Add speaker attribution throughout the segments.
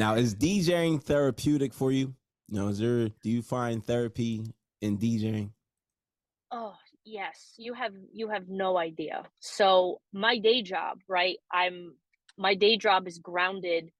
Speaker 1: Now, is DJing therapeutic for you? You know, is there do you find therapy in DJing?
Speaker 2: Oh, yes. You have you have no idea. So, my day job, right? I'm my day job is grounded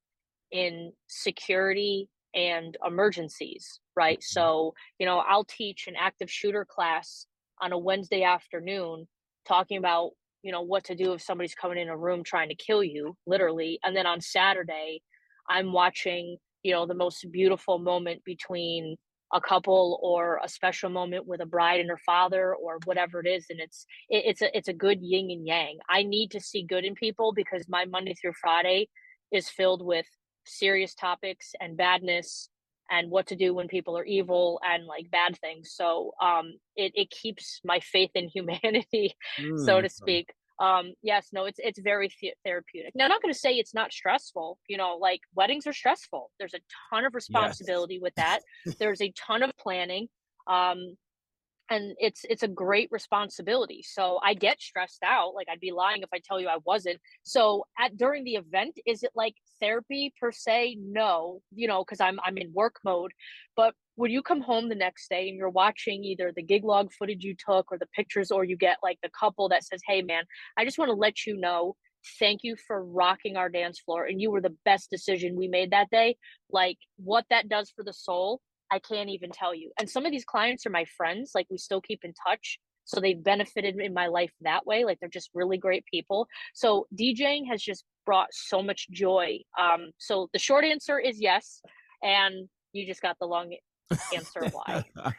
Speaker 2: in security and emergencies, right?
Speaker 1: Mm-hmm.
Speaker 2: So, you know, I'll teach an active shooter class on a Wednesday afternoon talking about, you know, what to do if somebody's coming in a room trying to kill you, literally. And then on Saturday, I'm watching, you know, the most beautiful moment between a couple or a special moment with a bride and her father or whatever it is and it's it, it's a it's a good yin and yang. I need to see good in people because my monday through friday is filled with serious topics and badness and what to do when people are evil and like bad things. So um it, it keeps my faith in humanity so
Speaker 1: Mm,
Speaker 2: to speak um yes no it's it's very the- therapeutic. Now i'm not going to say it's not stressful you know like weddings are stressful. There's a ton of
Speaker 1: yes.
Speaker 2: responsibility with that. There's a ton of planning um and it's it's a great responsibility. So i get stressed out like i'd be lying if i tell you i wasn't. So at during the event is it like therapy per se? No you know because i'm i'm in work mode but when you come home the next day and you're watching either the gig log footage you took or the pictures or you get like the couple that says hey man i just want to let you know thank you for rocking our dance floor and you were the best decision we made that day like what that does for the soul I can't even tell you. And some of these clients are my friends, like we still keep in touch. So they've benefited in my life that way. Like they're just really great people. So DJing has just brought so much joy. Um, so the short answer is yes. And you just got the long answer why.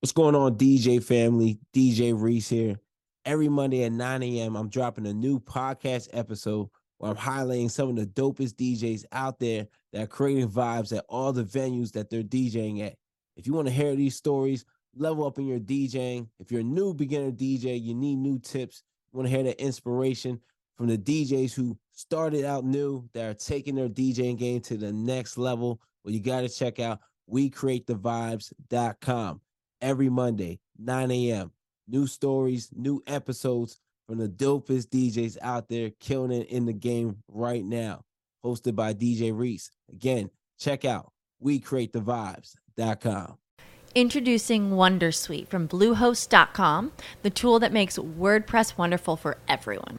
Speaker 1: What's going on, DJ family? DJ Reese here. Every Monday at 9 a.m., I'm dropping a new podcast episode where I'm highlighting some of the dopest DJs out there that are creating vibes at all the venues that they're DJing at. If you want to hear these stories, level up in your DJing. If you're a new beginner DJ, you need new tips. You want to hear the inspiration from the DJs who started out new that are taking their DJing game to the next level. Well, you got to check out WeCreateTheVibes.com every Monday, 9 a.m. New stories, new episodes from the dopest DJs out there killing it in the game right now. Hosted by DJ Reese. Again, check out WeCreateTheVibes.com.
Speaker 3: Introducing Wondersuite from Bluehost.com, the tool that makes WordPress wonderful for everyone.